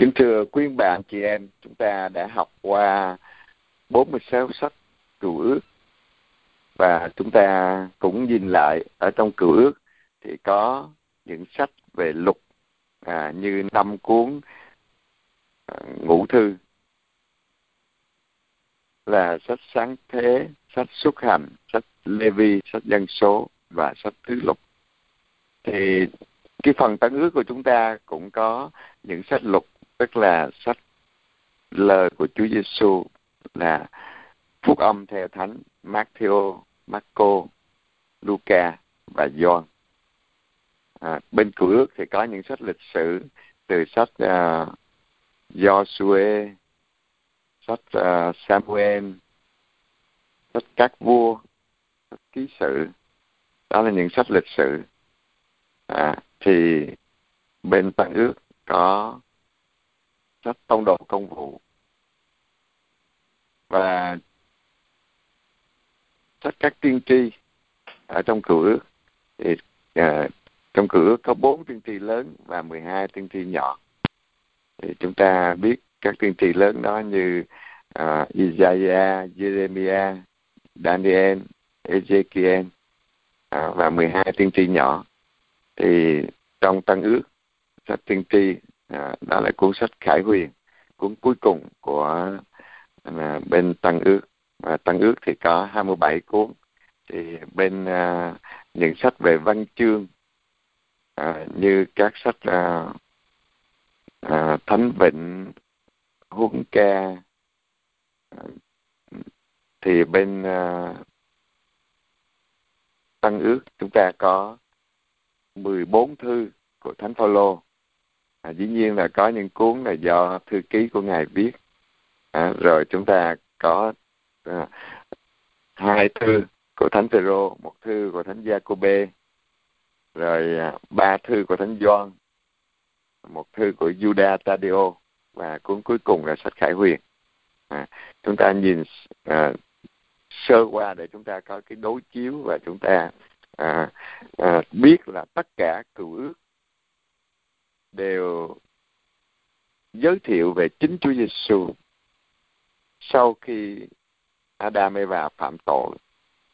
Kính thưa quý bạn chị em, chúng ta đã học qua 46 sách cựu ước và chúng ta cũng nhìn lại ở trong cựu ước thì có những sách về luật à, như năm cuốn à, ngũ thư là sách sáng thế, sách xuất hành, sách Lê Vi, sách dân số và sách thứ lục. Thì cái phần tấn ước của chúng ta cũng có những sách luật tức là sách lời của Chúa Giêsu là phúc âm theo thánh Matthew, Marco, Luca và John. À, bên cựu ước thì có những sách lịch sử từ sách uh, Joshua, sách uh, Samuel, sách các vua, sách ký sự. Đó là những sách lịch sử. À, thì bên tăng ước có sách tông đồ công vụ. Và sách các tiên tri ở trong cựu ước thì à, trong cựu ước có bốn tiên tri lớn và 12 tiên tri nhỏ. Thì chúng ta biết các tiên tri lớn đó như uh, Isaiah, Jeremiah, Daniel, Ezekiel uh, và 12 tiên tri nhỏ. Thì trong tăng ước sách tiên tri à, đó là cuốn sách khải huyền cuốn cuối cùng của à, bên tăng ước. Và tăng ước thì có 27 cuốn. Thì bên à, những sách về văn chương à, như các sách à, à, thánh vịnh huấn ca à, thì bên à, tăng ước chúng ta có 14 thư của thánh Phaolô à, dĩ nhiên là có những cuốn là do thư ký của ngài viết. À, rồi chúng ta có à, hai thư của thánh Phêrô một thư của thánh Giacôbê rồi à, ba thư của thánh Gioan một thư của Juda Tadeo và cuốn cuối cùng là sách Khải Huyền. À, chúng ta nhìn à, sơ qua để chúng ta có cái đối chiếu và chúng ta à, à, biết là tất cả cựu ước đều giới thiệu về chính Chúa Giêsu sau khi Adam Eva phạm tội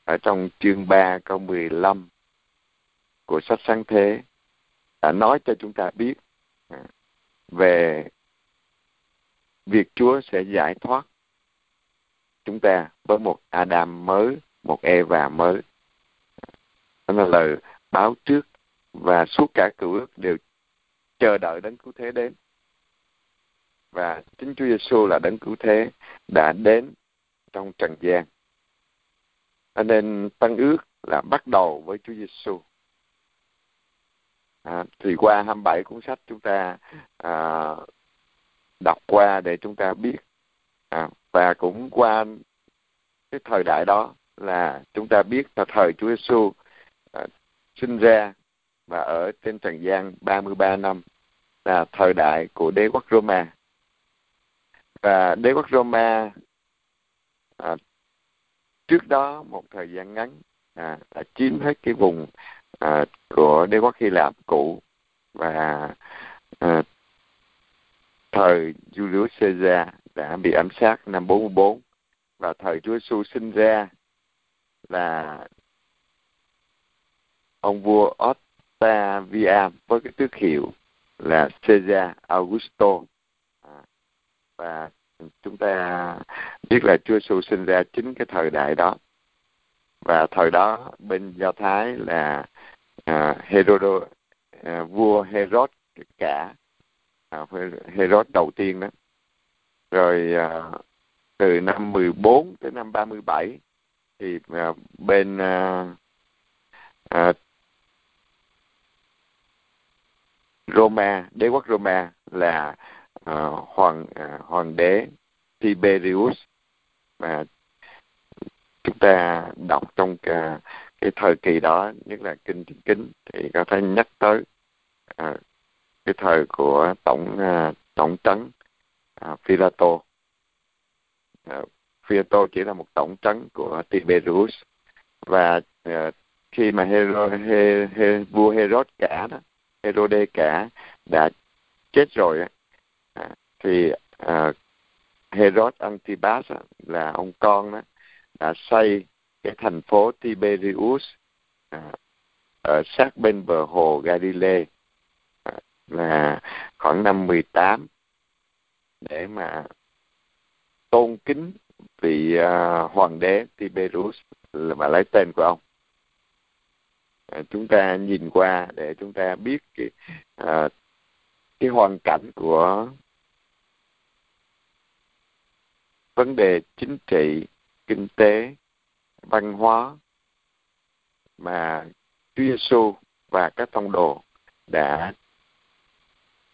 ở trong chương 3 câu 15 của sách sáng thế đã nói cho chúng ta biết à, về việc Chúa sẽ giải thoát chúng ta với một Adam mới, một Eva mới. Đó là lời báo trước và suốt cả cựu ước đều chờ đợi đấng cứu thế đến. Và chính Chúa Giêsu là đấng cứu thế đã đến trong trần gian. Cho nên tăng ước là bắt đầu với Chúa Giêsu à, thì qua 27 cuốn sách chúng ta à, đọc qua để chúng ta biết. À, và cũng qua cái thời đại đó là chúng ta biết là thời Chúa Giêsu à, sinh ra và ở trên trần gian 33 năm là thời đại của đế quốc Roma. Và đế quốc Roma à, trước đó một thời gian ngắn à, đã chiếm hết cái vùng à, của đế quốc Hy Lạp cũ. Và à, thời Julius Caesar đã bị ám sát năm 44 và thời Chúa Giêsu sinh ra là ông vua Octavian với cái tước hiệu là Caesar Augusto. À, và chúng ta biết là Chúa Giêsu sinh ra chính cái thời đại đó. Và thời đó bên Do Thái là à, Herodo à, vua Herod cả à, Herod đầu tiên đó. Rồi à, từ năm 14 tới năm 37 thì à, bên à, à, Roma đế quốc Roma là uh, hoàng uh, hoàng đế Tiberius. Mà chúng ta đọc trong cái, cái thời kỳ đó nhất là kinh thiên kính thì có thể nhắc tới uh, cái thời của tổng uh, tổng trấn uh, Philato uh, Philato chỉ là một tổng trấn của Tiberius. Và uh, khi mà Hero, he, he, vua Herod cả đó Herode cả đã chết rồi à, thì à, Herod Antipas là ông con đó đã xây cái thành phố Tiberius à, ở sát bên bờ hồ Galilee à, là khoảng năm 18 để mà tôn kính vị uh, hoàng đế Tiberius mà lấy tên của ông chúng ta nhìn qua để chúng ta biết cái à, cái hoàn cảnh của vấn đề chính trị kinh tế văn hóa mà Chúa Giêsu và các tông đồ đã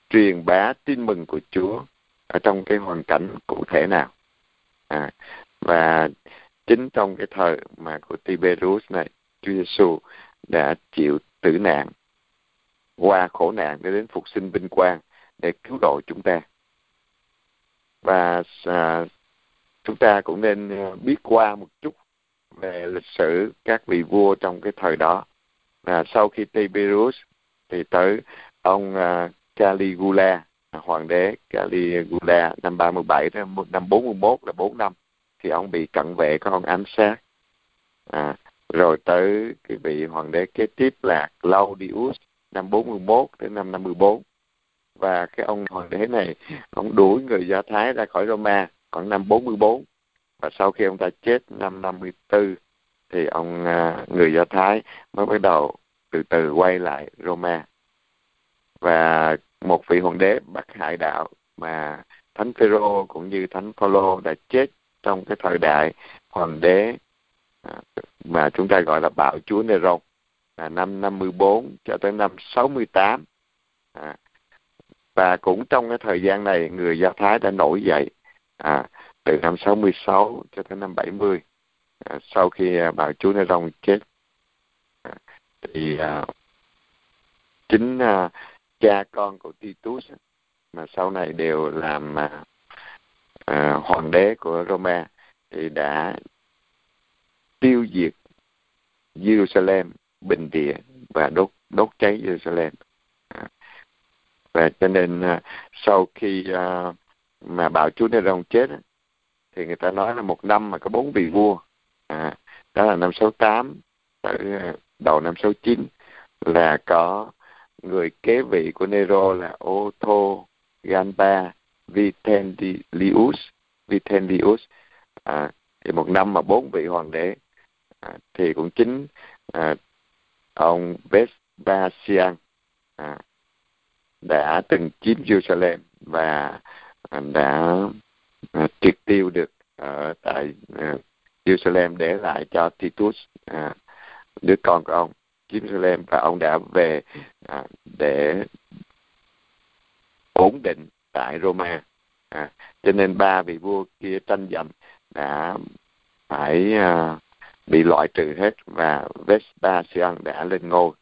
truyền bá tin mừng của Chúa ở trong cái hoàn cảnh cụ thể nào. À, và chính trong cái thời mà của Tiberius này Chúa Giêsu đã chịu tử nạn qua khổ nạn để đến phục sinh vinh quang để cứu độ chúng ta. Và à, chúng ta cũng nên à, biết qua một chút về lịch sử các vị vua trong cái thời đó. À, sau khi Tiberius thì tới ông à, Caligula hoàng đế Caligula năm 37 đến năm 41 là 4 năm thì ông bị cận vệ có ông ám sát. À, rồi tới cái vị hoàng đế kế tiếp là Claudius, năm 41 đến năm 54 và cái ông hoàng đế này, ông đuổi người Do Thái ra khỏi Roma khoảng năm 44 và sau khi ông ta chết năm 54 thì ông à, người Do Thái mới bắt đầu từ từ quay lại Roma. Và một vị hoàng đế bắt hại đạo mà thánh Phêrô cũng như thánh Phaolô đã chết trong cái thời đại hoàng đế mà chúng ta gọi là bạo chúa Nero. Là năm 54 cho tới năm 68 à, và cũng trong cái thời gian này người Do Thái đã nổi dậy à, từ năm 66 cho tới năm 70 à, sau khi à, bạo chúa Nero chết à, thì à, chính à, cha con của Titus mà sau này đều làm à, à, hoàng đế của Roma thì đã tiêu diệt Jerusalem bình địa và đốt đốt cháy Jerusalem. À, và cho nên à, sau khi à, mà bảo chúa Nê-rông chết thì người ta nói là một năm mà có bốn vị vua. À, đó là năm 68 tới à, đầu năm 69 là có người kế vị của Nero là Otto Gamba Vitellius Vitellius à, thì một năm mà bốn vị hoàng đế à, thì cũng chính à, ông Vespasian à, đã từng chiếm Jerusalem và à, đã à, triệt tiêu được ở tại à, Jerusalem để lại cho Titus à, đứa con của ông. Jerusalem và ông đã về à, để ổn định tại Roma à, cho nên ba vị vua kia tranh giành đã phải à, bị loại trừ hết và Vespasian đã lên ngôi.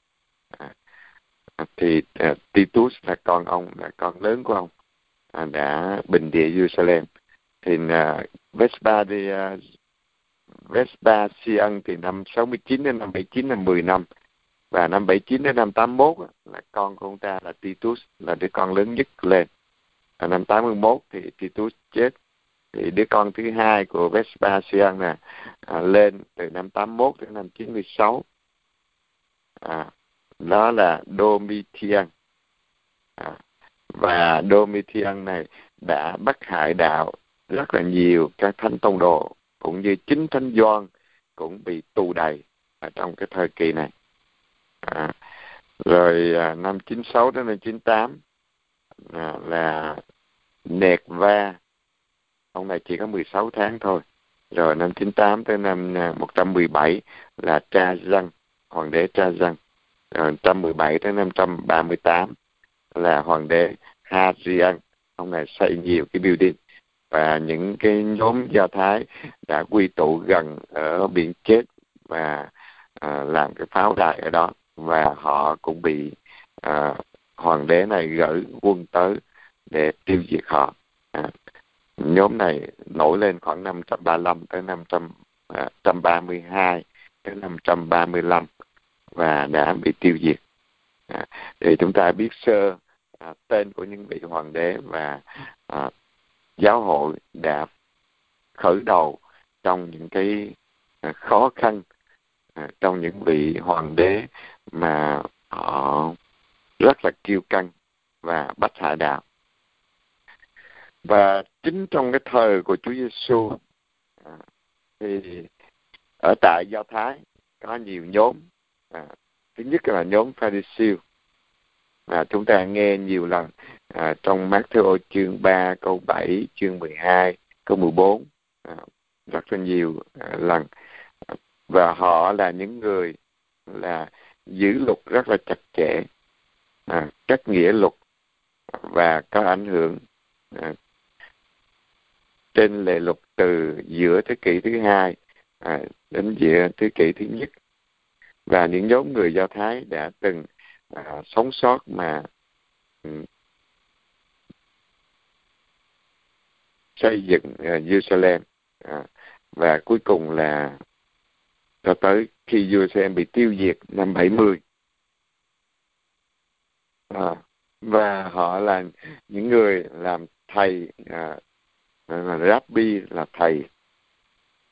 À, thì à, Titus là con ông là con lớn của ông à, đã bình địa Jerusalem. Thì à, Vespasian à, Vespasian thì năm 69 đến năm 79 là 10 năm. Và năm 79 đến năm 81 là con của ông ta là Titus là đứa con lớn nhất lên. À, năm 81 thì Titus chết thì đứa con thứ hai của Vespasian nè à, lên từ năm 81 đến năm 96 à, đó là Domitian. À, và Domitian này đã bắt hại đạo rất là nhiều các thánh tông đồ cũng như chính thánh Gioan cũng bị tù đầy ở trong cái thời kỳ này. À, rồi à, năm 96 đến năm 98 à, là nẹt va ông này chỉ có 16 tháng thôi. Rồi năm 98 tới năm à, 117 là cha dân hoàng đế cha dân. Rồi 117 tới năm 138 là hoàng đế Ha Hadrian ông này xây nhiều cái building và những cái nhóm do thái đã quy tụ gần ở biển chết và à, làm cái pháo đài ở đó. Và họ cũng bị à, hoàng đế này gửi quân tới để tiêu diệt họ. À, nhóm này nổi lên khoảng 535 tới 532 à, tới 535 và đã bị tiêu diệt. À, thì chúng ta biết sơ à, tên của những vị hoàng đế và à, giáo hội đã khởi đầu trong những cái à, khó khăn à, trong những vị hoàng đế mà họ rất là kiêu căng và bắt hạ đạo và chính trong cái thời của Chúa Giêsu à, thì ở tại Do Thái có nhiều nhóm à, thứ nhất là nhóm Pharisee mà chúng ta nghe nhiều lần à, trong Matthew chương 3 câu 7 chương 12 câu 14 à, rất là nhiều à, lần. Và họ là những người là giữ luật rất là chặt chẽ à, cách nghĩa luật và có ảnh hưởng à, trên lệ luật từ giữa thế kỷ thứ hai à, đến giữa thế kỷ thứ nhất. Và những nhóm người do thái đã từng à, sống sót mà um, xây dựng à, Jerusalem à, và cuối cùng là cho tới khi Jerusalem bị tiêu diệt năm 70 à, và họ là những người làm thầy à, là rabbi là thầy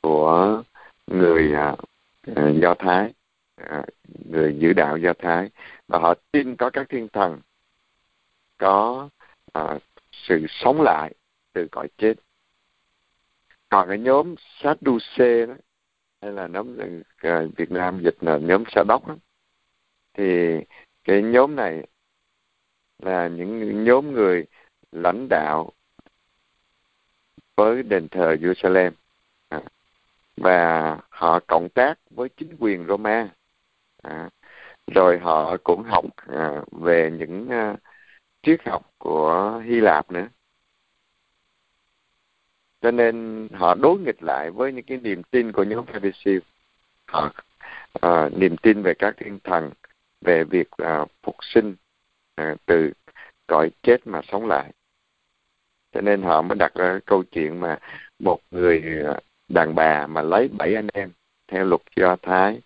của người uh, do thái uh, người giữ đạo do thái. Và họ tin có các thiên thần có uh, sự sống lại từ cõi chết. Còn cái nhóm Sadduce đó hay là nhóm uh, Việt Nam dịch là nhóm Sa đốc đó, thì cái nhóm này là những nhóm người lãnh đạo với đền thờ Jerusalem. À, và họ cộng tác với chính quyền Roma. À, rồi họ cũng học à, về những à, triết học của Hy Lạp nữa. Cho nên họ đối nghịch lại với những cái niềm tin của nhóm Pharisee. Họ à, niềm tin về các thiên thần về việc à, phục sinh à, từ cõi chết mà sống lại cho nên họ mới đặt ra câu chuyện mà một người ờ, đàn bà mà lấy bảy anh em theo luật do thái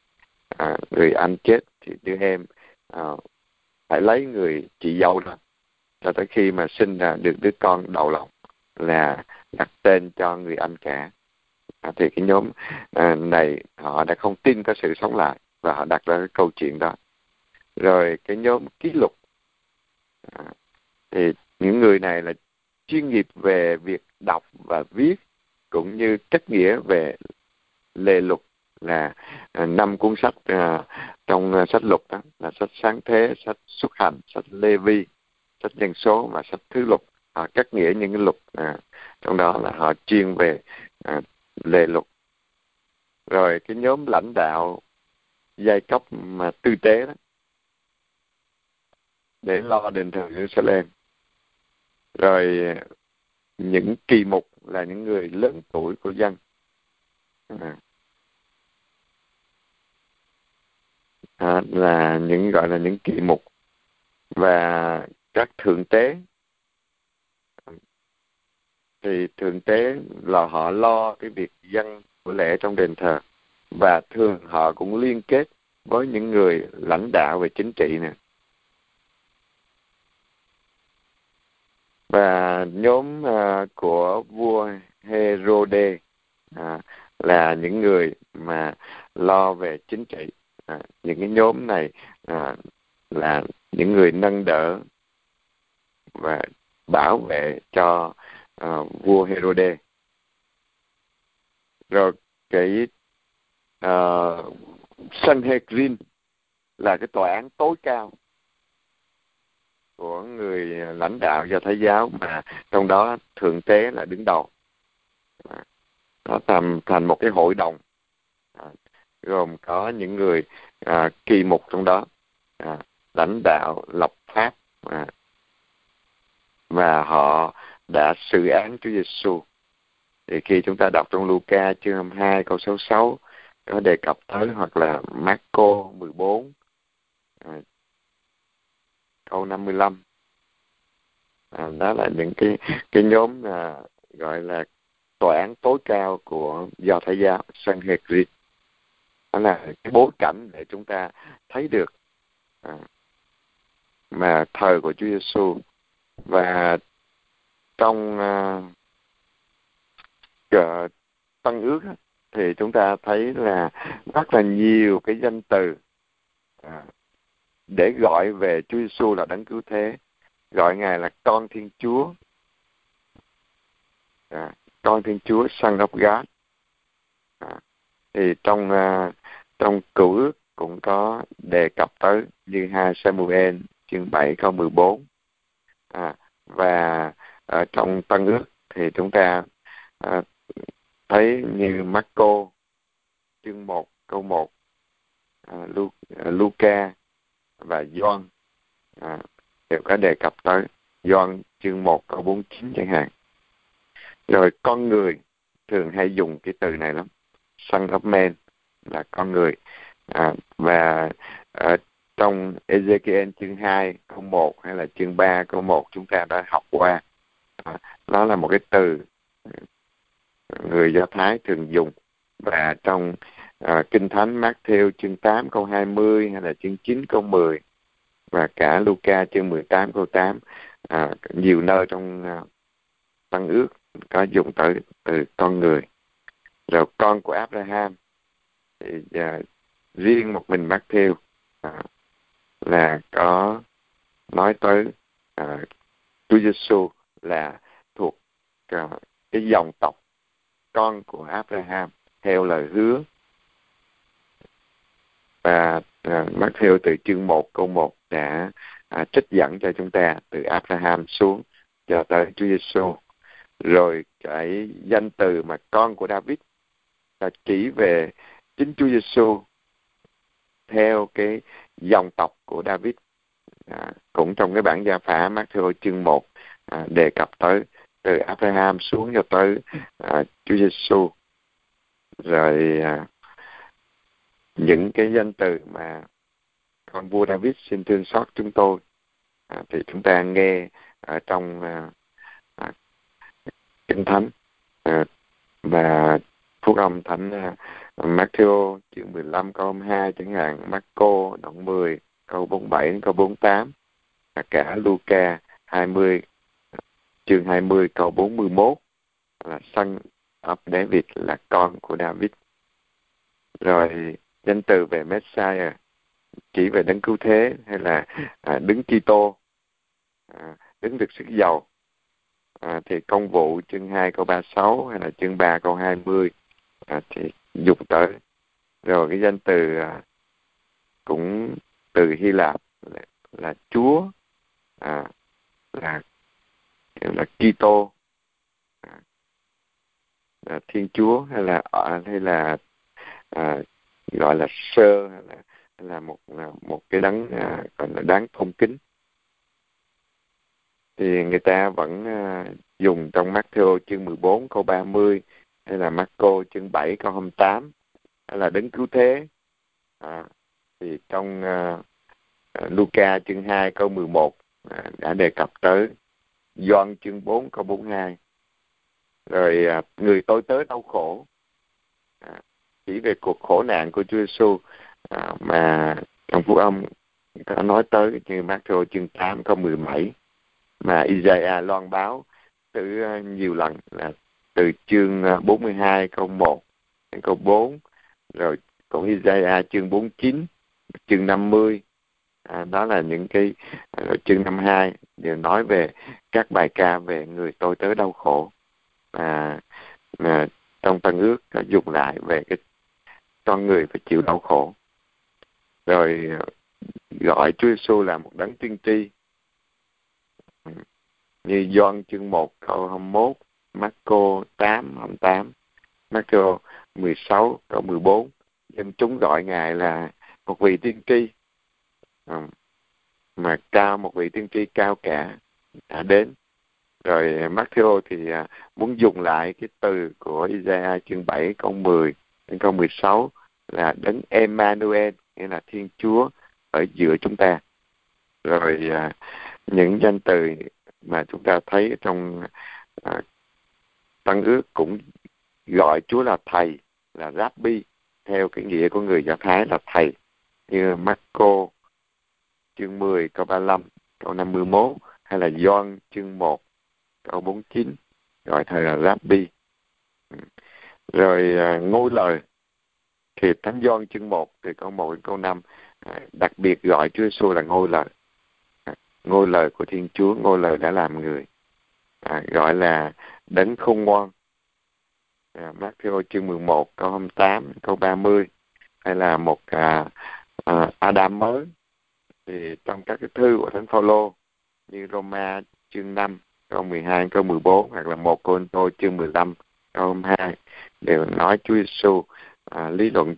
à, người anh chết thì đứa em à, phải lấy người chị dâu đó. Cho tới khi mà sinh ra được đứa con đầu lòng là đặt tên cho người anh cả. À, thì cái nhóm à, này họ đã không tin có sự sống lại và họ đặt ra cái câu chuyện đó. Rồi cái nhóm ký lục à, thì những người này là chuyên nghiệp về việc đọc và viết cũng như cách nghĩa về lề luật là à, năm cuốn sách uh, trong à, sách luật đó là sách sáng thế sách xuất hành sách lê vi sách dân số và sách thứ luật. Họ cắt nghĩa những cái luật à, trong đó là họ chuyên về à, lề luật. Rồi cái nhóm lãnh đạo giai cấp mà tư tế đó để lo đền thờ Jerusalem rồi những kỳ mục là những người lớn tuổi của dân. À. À, là những gọi là những kỳ mục và các thượng tế. Thì thượng tế là họ lo cái việc dân của lễ trong đền thờ và thường họ cũng liên kết với những người lãnh đạo về chính trị nè. Và nhóm uh, của vua Herode à, là những người mà lo về chính trị. À, những cái nhóm này à, là những người nâng đỡ và bảo vệ cho uh, vua Herode. Rồi cái uh, Sanhedrin là cái tòa án tối cao của người lãnh đạo do thái giáo mà trong đó thượng tế là đứng đầu. Nó thành thành một cái hội đồng. À, gồm có những người à, kỳ mục trong đó. À, lãnh đạo lập pháp à, và họ đã xử án Chúa Giêsu thì khi chúng ta đọc trong Luca chương 2 câu 66 có đề cập tới hoặc là Marco 14 câu 55 à, đó là những cái cái nhóm à, gọi là tòa án tối cao của do thái giáo Sanhedrin đó là cái bối cảnh để chúng ta thấy được à, mà thời của Chúa Giêsu và trong à, uh, tăng ước thì chúng ta thấy là rất là nhiều cái danh từ à, để gọi về Chúa Giêsu là đấng cứu thế. Gọi ngài là con Thiên Chúa. À, con Thiên Chúa Son of God. À, thì trong uh, trong cựu ước cũng có đề cập tới như hai Samuel chương 7 câu 14 à, và ở trong tân ước thì chúng ta à, thấy như Marco chương 1 câu 1 à, Lu, à, Luca và John à, đều có đề cập tới John chương 1 câu 49 chẳng hạn. Rồi con người thường hay dùng cái từ này lắm son of man là con người. À, và ở trong Ezekiel chương 2 câu 1 hay là chương 3 câu 1 chúng ta đã học qua à, nó là một cái từ người Do Thái thường dùng và trong à, Kinh Thánh Matthew chương 8 câu 20 hay là chương 9 câu 10 và cả Luca chương 18 câu 8 à, nhiều nơi trong à, Tăng ước có dùng tới từ con người. Rồi con của Abraham thì à, riêng một mình Matthew à, là có nói tới à, Chúa Giêsu là thuộc à, cái dòng tộc con của Abraham theo lời hứa và à, à Matthew từ chương 1 câu 1 đã à, trích dẫn cho chúng ta từ Abraham xuống cho tới Chúa Giêsu rồi cái danh từ mà con của David là chỉ về chính Chúa Giêsu theo cái dòng tộc của David. À, cũng trong cái bản gia phả Matthew chương 1 à, đề cập tới từ Abraham xuống cho tới à, Chúa Giêsu rồi à, những cái danh từ mà con vua David xin thương xót chúng tôi à, thì chúng ta nghe ở trong à, à, kinh thánh à, và phúc âm thánh à, Matthew chương 15 câu 2 chẳng hạn Marco đoạn 10 câu 47 đến câu 48 và cả Luca 20 chương 20 câu 41 là son of David là con của David. Rồi danh từ về Messiah chỉ về đấng cứu thế hay là à, đứng Kitô. À, đứng được sức giàu. À, thì công vụ chương 2 câu 36 hay là chương 3 câu 20 à, thì dùng tới. Rồi cái danh từ à, cũng từ Hy Lạp là, là Chúa à, là là Kitô. À, là Thiên Chúa hay là à, hay là à, gọi là sơ hay là, hay là một một cái đấng à, gọi là đáng tôn kính. Thì người ta vẫn à, dùng trong Matthew chương 14 câu 30 hay là Marco chương 7 câu 28 hay là đấng cứu thế. À, thì trong uh, Luca chương 2 câu 11 à, đã đề cập tới Gioan chương 4 câu 42 rồi à, người tôi tới đau khổ. À, chỉ về cuộc khổ nạn của Chúa Giêsu à, mà trong phúc âm có nói tới như Matthew chương 8 câu 17 mà Isaiah loan báo từ à, nhiều lần là từ chương à, 42 câu 1 đến câu 4 rồi cũng Isaiah chương 49 chương 50 à, đó là những cái à, rồi chương 52 đều nói về các bài ca về người tôi tới đau khổ à, à, trong tân ước đã dùng lại về cái cho người phải chịu đau khổ. Rồi ờ, gọi Chúa Giêsu là một đấng tiên tri. Như Gioan chương 1 câu 21 Marco 8 28 Marco 16 câu 14 dân chúng gọi ngài là một vị tiên tri. Ờ, mà cao, một vị tiên tri cao cả đã đến. Rồi Matthew thì ờ, muốn dùng lại cái từ của Isaiah chương 7 câu 10 đến câu 16 là đấng Emmanuel nghĩa là Thiên Chúa ở giữa chúng ta. Rồi à, những danh từ mà chúng ta thấy trong à, tăng ước cũng gọi Chúa là thầy là Rabbi theo cái nghĩa của người Do Thái là thầy. Như Marco chương 10 câu 35 câu 51 hay là John chương 1 câu 49 gọi thầy là Rabbi. Ừ rồi à, ngôi lời. Thì thánh Gioan chương 1 thì câu 1 đến câu 5 đặc biệt gọi Chúa Giêsu là ngôi lời. À, ngôi lời của Thiên Chúa ngôi lời đã làm người. À, gọi là đấng khôn ngoan. À, Matthew chương 11 câu 28 câu 30 hay là một à, à, Adam mới. Thì trong các cái thư của thánh Phaolô như Roma chương 5 câu 12 câu 14 hoặc là một Cô Tô chương 15 câu 2 đều nói Chúa Giêsu à, lý luận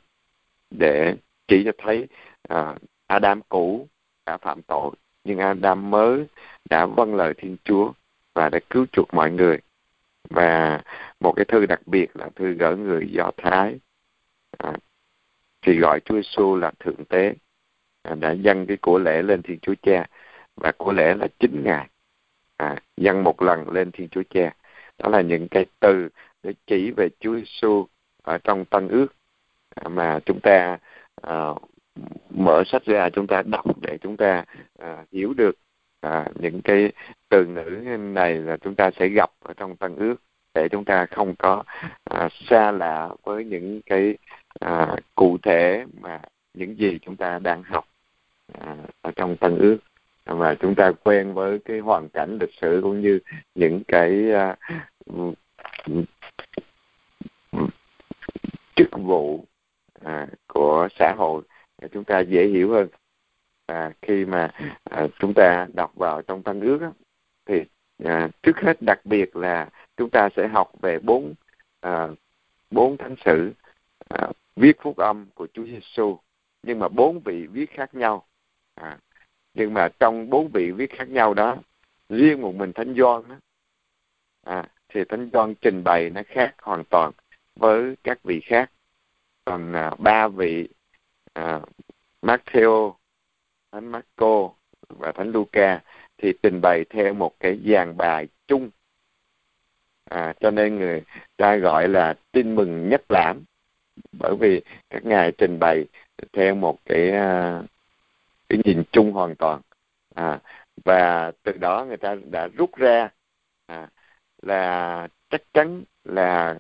để chỉ cho thấy à, Adam cũ đã phạm tội nhưng Adam mới đã vâng lời Thiên Chúa và đã cứu chuộc mọi người. Và một cái thư đặc biệt là thư gửi người Do Thái à, thì gọi Chúa Giêsu là thượng tế à, đã dâng cái của lễ lên Thiên Chúa Cha. Và của lễ là chính ngài à, dâng một lần lên Thiên Chúa Cha. Đó là những cái từ để chỉ về Chúa Giêsu ở trong Tân ước. À, mà chúng ta à, mở sách ra chúng ta đọc để chúng ta à, hiểu được à, những cái từ ngữ này là chúng ta sẽ gặp ở trong Tân ước để chúng ta không có à, xa lạ với những cái à, cụ thể mà những gì chúng ta đang học à, ở trong Tân ước. Và chúng ta quen với cái hoàn cảnh lịch sử cũng như những cái à, chức vụ à, của xã hội để chúng ta dễ hiểu hơn. À, khi mà à, chúng ta đọc vào trong tăng ước á, thì à, trước hết đặc biệt là chúng ta sẽ học về bốn à, bốn thánh sử à, viết phúc âm của Chúa Giêsu nhưng mà bốn vị viết khác nhau à, nhưng mà trong bốn vị viết khác nhau đó riêng một mình thánh Gioan đó à, thì thánh Gioan trình bày nó khác hoàn toàn với các vị khác. Còn à, ba vị à, Matthew thánh Marco và thánh Luca thì trình bày theo một cái dàn bài chung. À, cho nên người ta gọi là tin mừng nhất lãm. Bởi vì các ngài trình bày theo một cái à, cái nhìn chung hoàn toàn. À, và từ đó người ta đã rút ra à, là chắc chắn là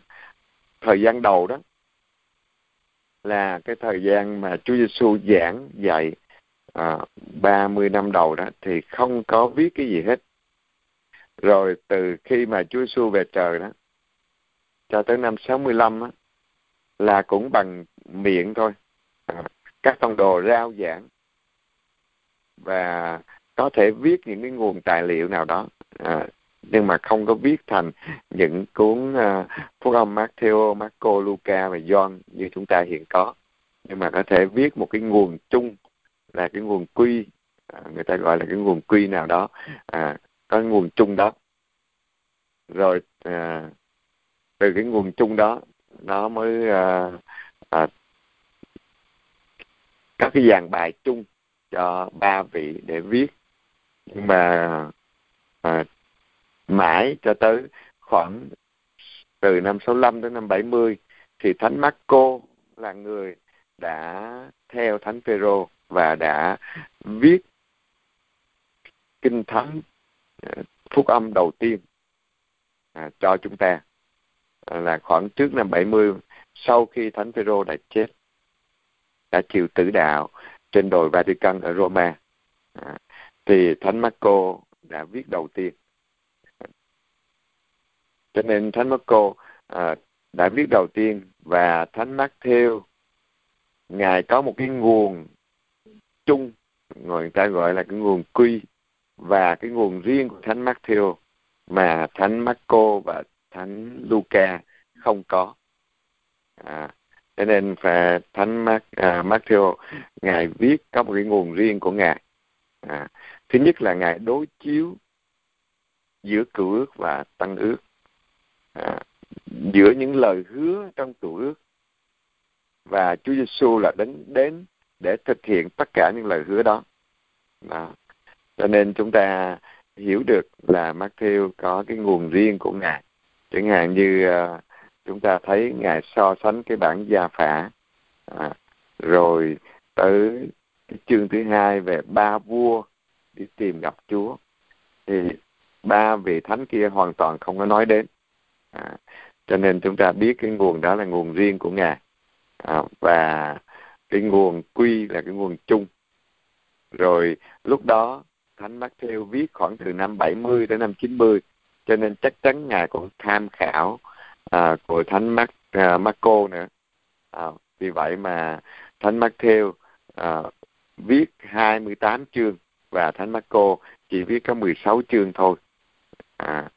thời gian đầu đó là cái thời gian mà Chúa Giêsu giảng dạy à, 30 năm đầu đó thì không có viết cái gì hết. Rồi từ khi mà Chúa Giêsu về trời đó cho tới năm 65 á là cũng bằng miệng thôi. À, các tông đồ rao giảng và có thể viết những cái nguồn tài liệu nào đó à, nhưng mà không có viết thành những cuốn uh, phúc âm Matthew, Marco, Luca và John như chúng ta hiện có. Nhưng mà có thể viết một cái nguồn chung là cái nguồn quy à, người ta gọi là cái nguồn quy nào đó à, có nguồn chung đó. Rồi à, từ cái nguồn chung đó nó mới à, à, có cái dàn bài chung cho ba vị để viết. Nhưng mà à, mãi cho tới khoảng từ năm 65 đến năm 70 thì thánh Marco là người đã theo thánh Phêrô và đã viết kinh thánh ờ, phúc âm đầu tiên à, cho chúng ta à, là khoảng trước năm 70 sau khi thánh Phêrô đã chết đã chịu tử đạo trên đồi Vatican ở Roma à, thì thánh Marco đã viết đầu tiên cho nên thánh Marco à, đã viết đầu tiên và thánh Matthew ngài có một cái nguồn chung người ta gọi là cái nguồn quy và cái nguồn riêng của thánh Matthew mà thánh Marco và thánh Luca không có. À, cho nên và thánh Mark, à, Matthew ngài viết có một cái nguồn riêng của ngài. À, thứ nhất là ngài đối chiếu giữa cựu ước và tăng ước à, giữa những lời hứa trong cựu ước và Chúa Giêsu là đến đến để thực hiện tất cả những lời hứa đó. đó. Cho nên chúng ta hiểu được là Matthew có cái nguồn riêng của ngài. Chẳng hạn như uh, chúng ta thấy ngài so sánh cái bản gia phả à, rồi tới cái chương thứ hai về ba vua đi tìm gặp Chúa thì ba vị thánh kia hoàn toàn không có nói đến à, cho nên chúng ta biết cái nguồn đó là nguồn riêng của ngài. À, và cái nguồn quy là cái nguồn chung. Rồi lúc đó thánh Matthew viết khoảng từ năm 70 đến năm 90 cho nên chắc chắn ngài cũng tham khảo à, của thánh Mark à, Marco nữa. À, vì vậy mà thánh Matthew à, viết 28 chương và thánh Marco chỉ viết có 16 chương thôi. À,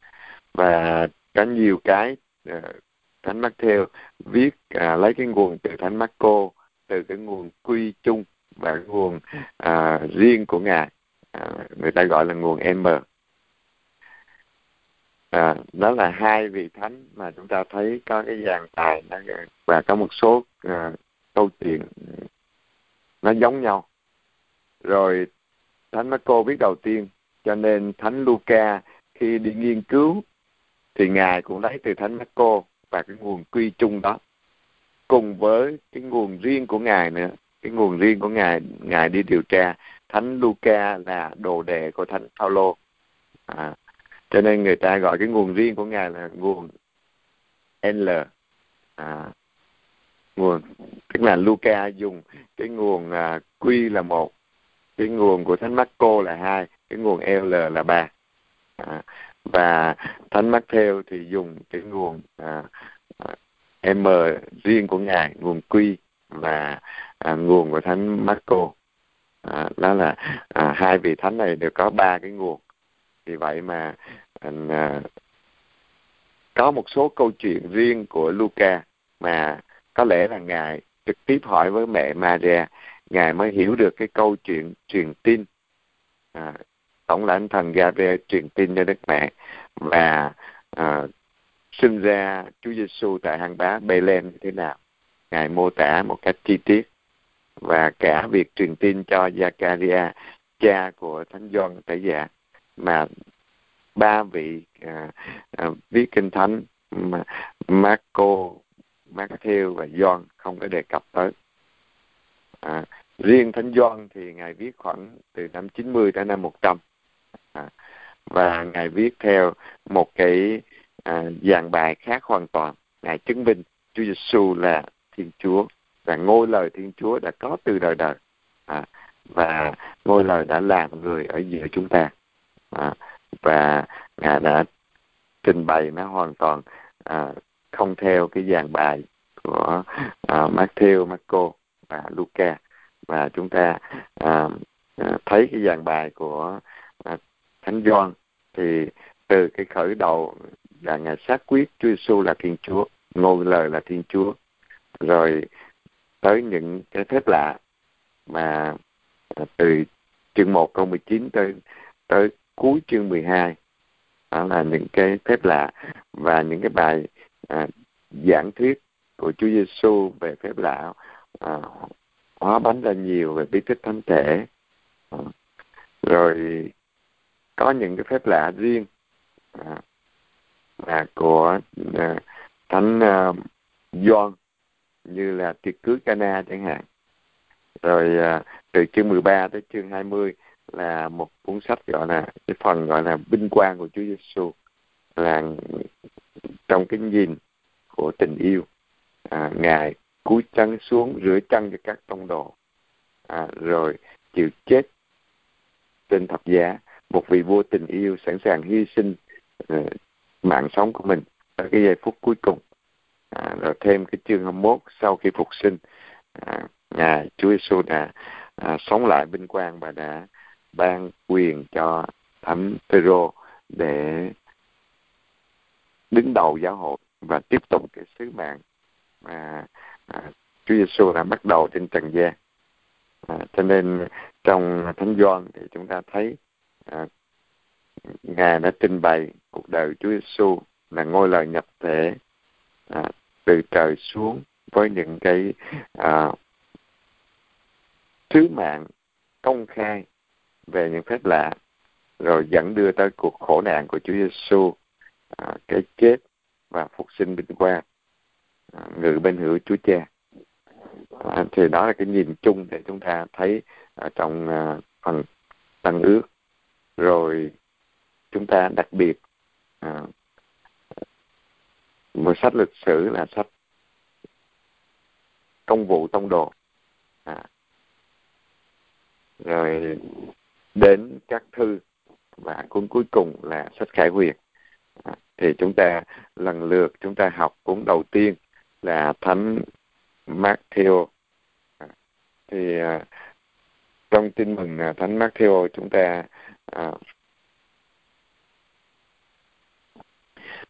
và có nhiều cái ờ, uh, thánh theo. Viết à, lấy cái nguồn từ thánh Marco từ cái nguồn quy chung và cái nguồn à, riêng của ngài. À, người ta gọi là nguồn M à, đó là hai vị thánh mà chúng ta thấy có cái dàn tài và có một số à, câu chuyện nó giống nhau. Rồi thánh Marco viết đầu tiên cho nên thánh Luca khi đi nghiên cứu thì ngài cũng lấy từ thánh Marco và cái nguồn quy chung đó cùng với cái nguồn riêng của ngài nữa. Cái nguồn riêng của ngài ngài đi điều tra thánh Luca là đồ đệ của thánh Phaolô. À, cho nên người ta gọi cái nguồn riêng của ngài là nguồn L. À, nguồn tức là Luca dùng cái nguồn à, Q là một cái nguồn của thánh Marco là hai cái nguồn L là ba. À, và thánh Matthew thì dùng cái nguồn à, à, M riêng của ngài nguồn Q và à, nguồn của thánh Marco. À, đó là à, hai vị thánh này đều có ba cái nguồn. Vì vậy mà à, à, có một số câu chuyện riêng của Luca mà có lẽ là ngài trực tiếp hỏi với mẹ Maria. Ngài mới hiểu được cái câu chuyện truyền tin à, tổng lãnh thần Gabriel truyền tin cho Đức Mẹ và à, sinh ra Chúa Giêsu tại hang đá Bethlehem như thế nào ngài mô tả một cách chi tiết và cả việc truyền tin cho Zakaria cha của thánh Gioan tẩy giả mà ba vị à, à, viết kinh thánh mà Marco, Matthew và John không có đề cập tới. À, riêng thánh Gioan thì ngài viết khoảng từ năm 90 đến năm 100 trăm và ngài viết theo một cái à, dàn bài khác hoàn toàn. Ngài chứng minh Chúa Giêsu là Thiên Chúa và ngôi lời Thiên Chúa đã có từ đời đời. À, và ngôi lời đã làm người ở giữa chúng ta. À, và ngài đã trình bày nó hoàn toàn à, không theo cái dàn bài của à, Matthew, Marco và Luca. Và chúng ta à, à, thấy cái dàn bài của à, Thánh Gioan thì từ cái khởi đầu là ngài xác quyết Chúa Giêsu là Thiên Chúa, ngôi lời là Thiên Chúa, rồi tới những cái phép lạ mà à, từ chương 1 câu 19 tới tới cuối chương 12 đó là những cái phép lạ và những cái bài à, giảng thuyết của Chúa Giêsu về phép lạ à, hóa bánh ra nhiều về bí tích thánh thể. À, rồi có những cái phép lạ riêng à, là của à, thánh à, Gioan như là tiệc cưới Cana chẳng hạn. Rồi à, từ chương 13 tới chương 20 là một cuốn sách gọi là cái phần gọi là vinh quang của Chúa Giêsu là trong cái nhìn của tình yêu. À, ngài cúi chân xuống rửa chân cho các tông đồ. À, rồi chịu chết trên thập giá một vị vua tình yêu sẵn sàng hy sinh uh, mạng sống của mình ở cái giây phút cuối cùng à, rồi thêm cái chương 21 sau khi phục sinh à, ngài Chúa Giêsu đã à, sống lại vinh quang và đã ban quyền cho thánh Phêrô để đứng đầu giáo hội và tiếp tục cái sứ mạng mà à, Chúa Giêsu đã bắt đầu trên trần gian. À, cho nên trong Thánh Gioan thì chúng ta thấy à, ngài đã trình bày cuộc đời Chúa Giêsu là ngôi lời nhập thể à, từ trời xuống với những cái à, sứ mạng công khai về những phép lạ rồi dẫn đưa tới cuộc khổ nạn của Chúa Giêsu à, cái chết và phục sinh vinh quang à, ngự bên hữu Chúa Cha. À, thì đó là cái nhìn chung để chúng ta thấy ở trong à, phần tăng ước rồi chúng ta đặc biệt à, một sách lịch sử là sách công vụ tông đồ à. rồi đến các thư và cuốn cuối cùng là sách khải huyền à, thì chúng ta lần lượt chúng ta học cuốn đầu tiên là thánh Matthew à, thì à, trong tin mừng à, thánh Matthew chúng ta À.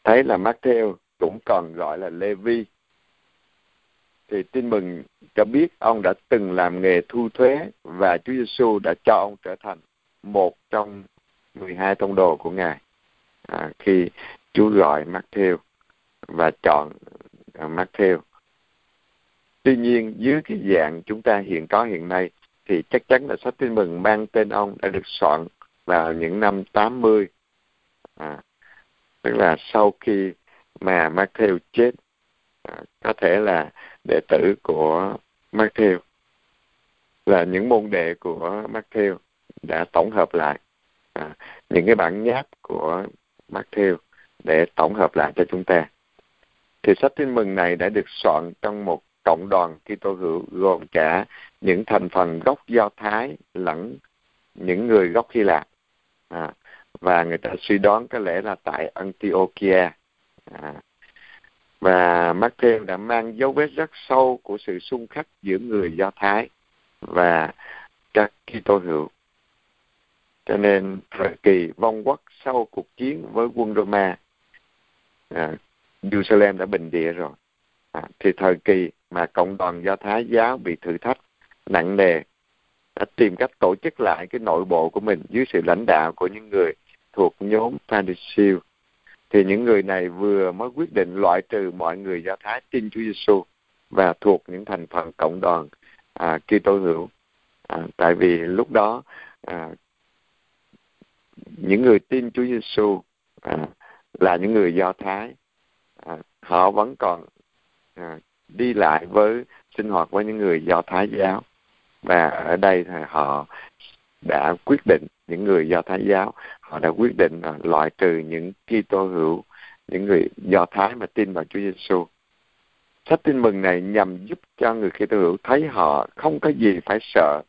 thấy là Matthew cũng còn gọi là Levi. Thì tin mừng cho biết ông đã từng làm nghề thu thuế và Chúa Giêsu đã cho ông trở thành một trong 12 tông đồ của Ngài. À, khi Chúa gọi Matthew và chọn à, Matthew. Tuy nhiên dưới cái dạng chúng ta hiện có hiện nay thì chắc chắn là sách tin mừng mang tên ông đã được soạn vào những năm 80 à, tức là sau khi mà Matthew chết à, có thể là đệ tử của Matthew là những môn đệ của Matthew đã tổng hợp lại à, những cái bản nháp của Matthew để tổng hợp lại cho chúng ta. Thì sách tin mừng này đã được soạn trong một cộng đoàn Kitô hữu gồm cả những thành phần gốc Do Thái lẫn những người gốc Hy Lạp. À, và người ta suy đoán có lẽ là tại Antiochia. À, và Matthew đã mang dấu vết rất sâu của sự xung khắc giữa người Do Thái và các Kitô hữu. Cho nên thời kỳ vong quốc sau cuộc chiến với quân Roma, à, Jerusalem đã bình địa rồi. À, thì thời kỳ mà cộng đoàn Do Thái giáo bị thử thách nặng nề đã tìm cách tổ chức lại cái nội bộ của mình dưới sự lãnh đạo của những người thuộc nhóm Pharisee thì những người này vừa mới quyết định loại trừ mọi người Do Thái tin Chúa Giêsu và thuộc những thành phần cộng đoàn à, Kitô hữu. À, tại vì lúc đó à, những người tin Chúa Giêsu à, là những người Do Thái, à, họ vẫn còn à, đi lại với sinh hoạt với những người Do Thái giáo và ở đây thì họ đã quyết định, những người Do Thái giáo, họ đã quyết định là loại trừ những Kitô hữu, những người Do Thái mà tin vào Chúa Giêsu. Sách tin mừng này nhằm giúp cho người Kitô hữu thấy họ không có gì phải sợ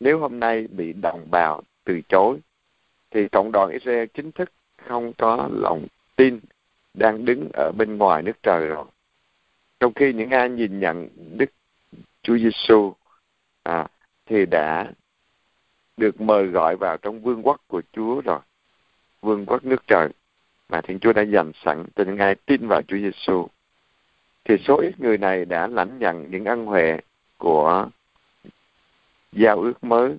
nếu hôm nay bị đồng bào từ chối, thì cộng đoàn Israel chính thức không có lòng tin đang đứng ở bên ngoài nước trời rồi. Trong khi những ai nhìn nhận Đức Chúa Giêsu à, thì đã được mời gọi vào trong vương quốc của Chúa rồi vương quốc nước trời mà Thiên Chúa đã dành sẵn cho những ai tin vào Chúa Giêsu. Thì số ít người này đã lãnh nhận những ân huệ của giao ước mới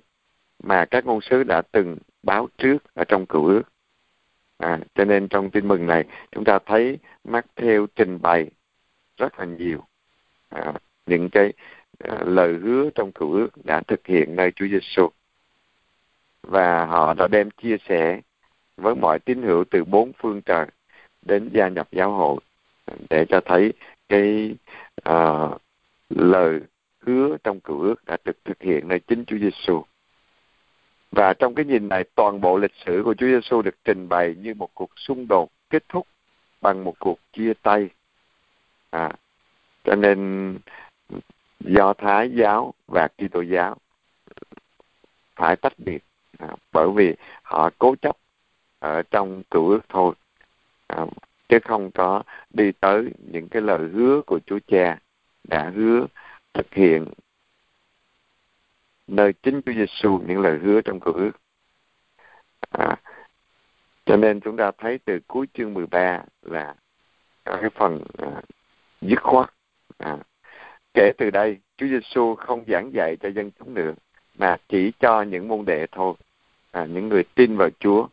mà các ngôn sứ đã từng báo trước ở trong cựu ước. À, cho nên trong tin mừng này chúng ta thấy Matthew trình bày rất là nhiều à, những cái Ờ, lời hứa trong cựu ước đã thực hiện nơi Chúa Giêsu và họ đã đem chia sẻ với mọi tín hữu từ bốn phương trời đến gia nhập giáo hội để cho thấy cái uh, lời hứa trong cựu ước đã được thực hiện nơi chính Chúa Giêsu. Và trong cái nhìn này toàn bộ lịch sử của Chúa Giêsu được trình bày như một cuộc xung đột kết thúc bằng một cuộc chia tay. À, cho nên do Thái giáo và Kitô giáo phải tách biệt à, bởi vì họ cố chấp ở trong cựu ước thôi à, chứ không có đi tới những cái lời hứa của Chúa Cha đã hứa thực hiện nơi chính Chúa Giêsu những lời hứa trong cựu ước. À, cho nên chúng ta thấy từ cuối chương 13 là cái phần à, dứt khoát. À, kể từ đây, Chúa Giêsu không giảng dạy cho dân chúng nữa, mà chỉ cho những môn đệ thôi, à, những người tin vào Chúa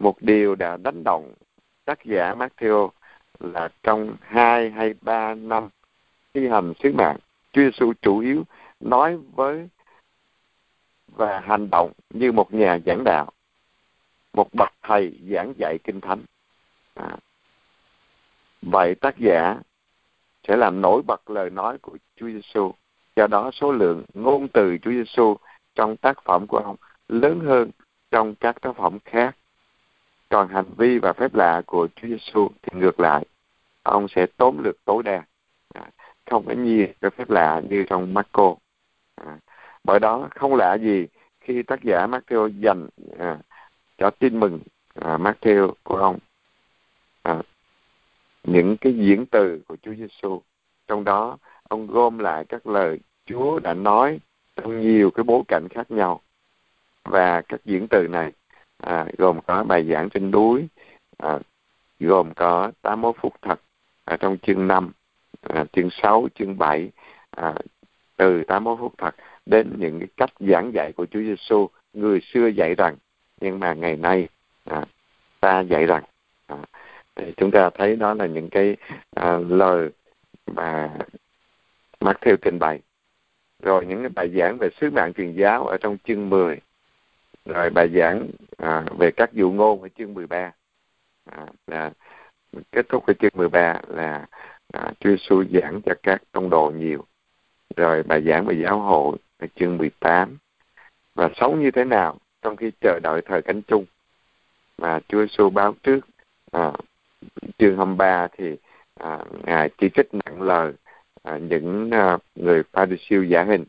một điều đã đánh động tác giả Matthew là trong hai hay ba năm thi hành sứ mạng Chúa Giêsu chủ yếu nói với và hành động như một nhà giảng đạo một bậc thầy giảng dạy kinh thánh à. vậy tác giả sẽ làm nổi bật lời nói của Chúa Giêsu do đó số lượng ngôn từ Chúa Giêsu trong tác phẩm của ông lớn hơn trong các tác phẩm khác. Còn hành vi và phép lạ của Chúa Giêsu thì ngược lại. Ông sẽ tóm lược tối đa. À, không có nhiều cái phép lạ như trong Marco. À, bởi đó không lạ gì khi tác giả Matthew dành à, cho tin mừng à, Matthew của ông những cái diễn từ của Chúa Giêsu trong đó ông gom lại các lời Chúa đã nói trong nhiều cái bối cảnh khác nhau. Và các diễn từ này à, gồm có bài giảng trên núi à, gồm có 81 phút thật ở trong chương 5, à, chương 6, chương 7 à, từ 81 phút thật đến những cái cách giảng dạy của Chúa Giêsu người xưa dạy rằng nhưng mà ngày nay à, ta dạy rằng à, thì chúng ta thấy đó là những cái à, lời mà mắc theo trình bày. Rồi những cái bài giảng về sứ mạng truyền giáo ở trong chương 10 rồi bài giảng à, về các dụ ngôn ở chương 13 à, là kết thúc ở chương 13 là à, Chúa Giêsu giảng cho các tông đồ nhiều. Rồi bài giảng về giáo hội ở chương 18 và sống như thế nào trong khi chờ đợi thời cánh chung. Mà Chúa Giêsu báo trước à, chương 23 thì à, ngài chỉ trích nặng lời à, những à, người pha siêu giả hình.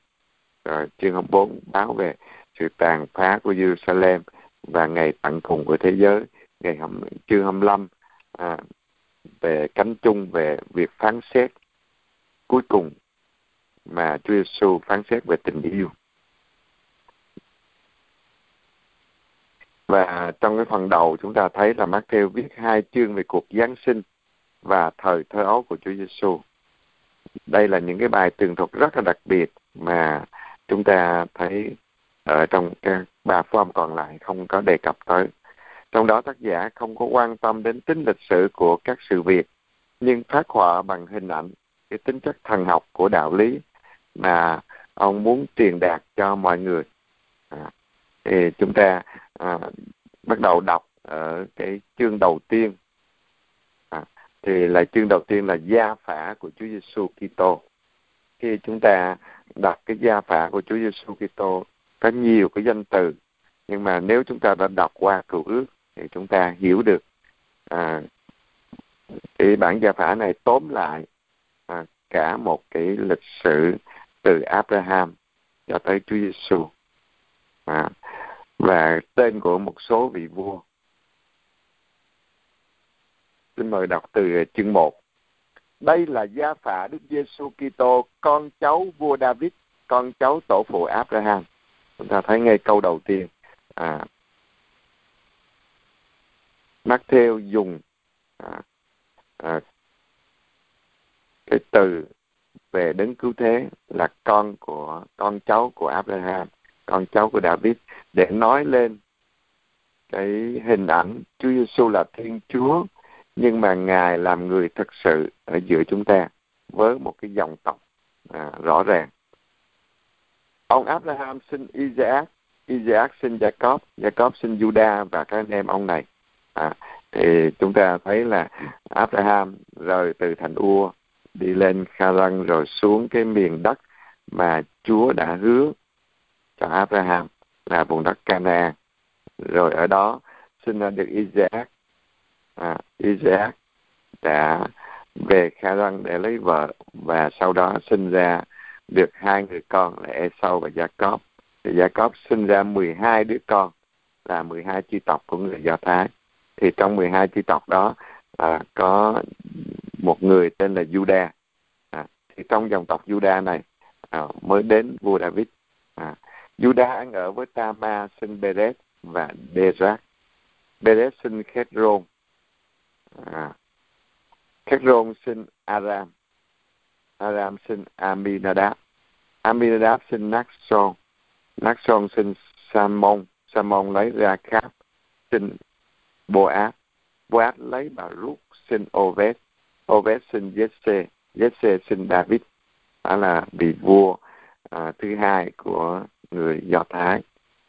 Rồi chương 24 báo về sự tàn phá của Jerusalem và ngày tận cùng của thế giới. Ngày hầm, chương 25 à, về cánh chung về việc phán xét. Cuối cùng mà Chúa Giêsu phán xét về tình yêu. Và trong cái phần đầu chúng ta thấy là Matthew viết hai chương về cuộc Giáng sinh và thời thơ ấu của Chúa Giêsu đây là những cái bài tường thuật rất là đặc biệt mà chúng ta thấy ở trong các ba form còn lại không có đề cập tới. Trong đó tác giả không có quan tâm đến tính lịch sử của các sự việc, nhưng phát họa bằng hình ảnh cái tính chất thần học của đạo lý mà ông muốn truyền đạt cho mọi người thì chúng ta à, bắt đầu đọc ở cái chương đầu tiên. À, thì là chương đầu tiên là gia phả của Chúa Giêsu Kitô. Khi chúng ta đọc cái gia phả của Chúa Giêsu Kitô có nhiều cái danh từ nhưng mà nếu chúng ta đã đọc qua cựu ước thì chúng ta hiểu được à, cái bản gia phả này tóm lại à, cả một cái lịch sử từ Abraham cho tới Chúa Giêsu. À, và tên của một số vị vua. Xin mời đọc từ chương 1 đây là gia phả Đức Giêsu Kitô con cháu vua David con cháu tổ phụ Abraham. Chúng ta thấy ngay câu đầu tiên. À, Matthew dùng à, à, cái từ về đấng cứu thế là con của con cháu của Abraham, con cháu của David để nói lên cái hình ảnh Chúa Giêsu là Thiên Chúa nhưng mà ngài làm người thật sự ở giữa chúng ta với một cái dòng tộc à, rõ ràng. Ông Abraham sinh Isaac, Isaac sinh Jacob, Jacob sinh Judah và các anh em ông này. À, thì chúng ta thấy là Abraham rời từ thành Ua đi lên Kharan rồi xuống cái miền đất mà Chúa đã hứa cho Abraham là vùng đất Canaan. Rồi ở đó sinh ra được Isaac. À, Isaac đã về Kharan để lấy vợ và sau đó sinh ra được hai người con là Esau và Jacob. Thì Jacob sinh ra 12 đứa con là 12 chi tộc của người Do Thái. Thì trong 12 chi tộc đó à, có một người tên là Juda. À, thì trong dòng tộc Juda này à, mới đến vua David. À, Juda ăn ở với Tama sinh Beret và Derak Beret sinh Khedron. À, Khedron sinh Aram. Aram sinh Aminadab. Aminadab sinh Naxon Naxon sinh Samon. Samon lấy ra Kháp sinh Boaz. Boaz lấy bà Ruth sinh Ovet Ovet sinh Jesse. Jesse sinh David. Đó là vị vua à, thứ hai của người Do Thái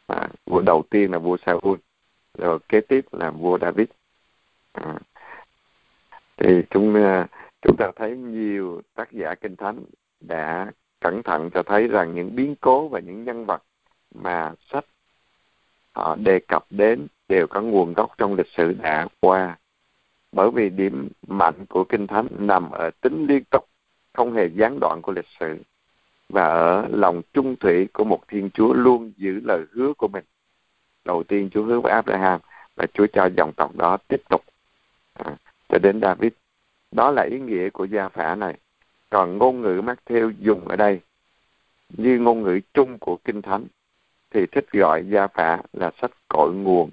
à, vua đầu tiên là vua Saul rồi kế tiếp là vua David. À, thì chúng à, chúng ta thấy nhiều tác giả kinh thánh đã cẩn thận cho thấy rằng những biến cố và những nhân vật mà sách họ đề cập đến đều có nguồn gốc trong lịch sử đã qua. Bởi vì điểm mạnh của kinh thánh nằm ở tính liên tục không hề gián đoạn của lịch sử và ở lòng trung thủy của một thiên chúa luôn giữ lời hứa của mình. Đầu tiên chúa hứa với abraham và chúa cho dòng tộc đó tiếp tục. À, cho đến david. Đó là ý nghĩa của gia phả này. Còn ngôn ngữ mắc theo dùng ở đây như ngôn ngữ chung của kinh thánh thì thích gọi gia phả là sách cội nguồn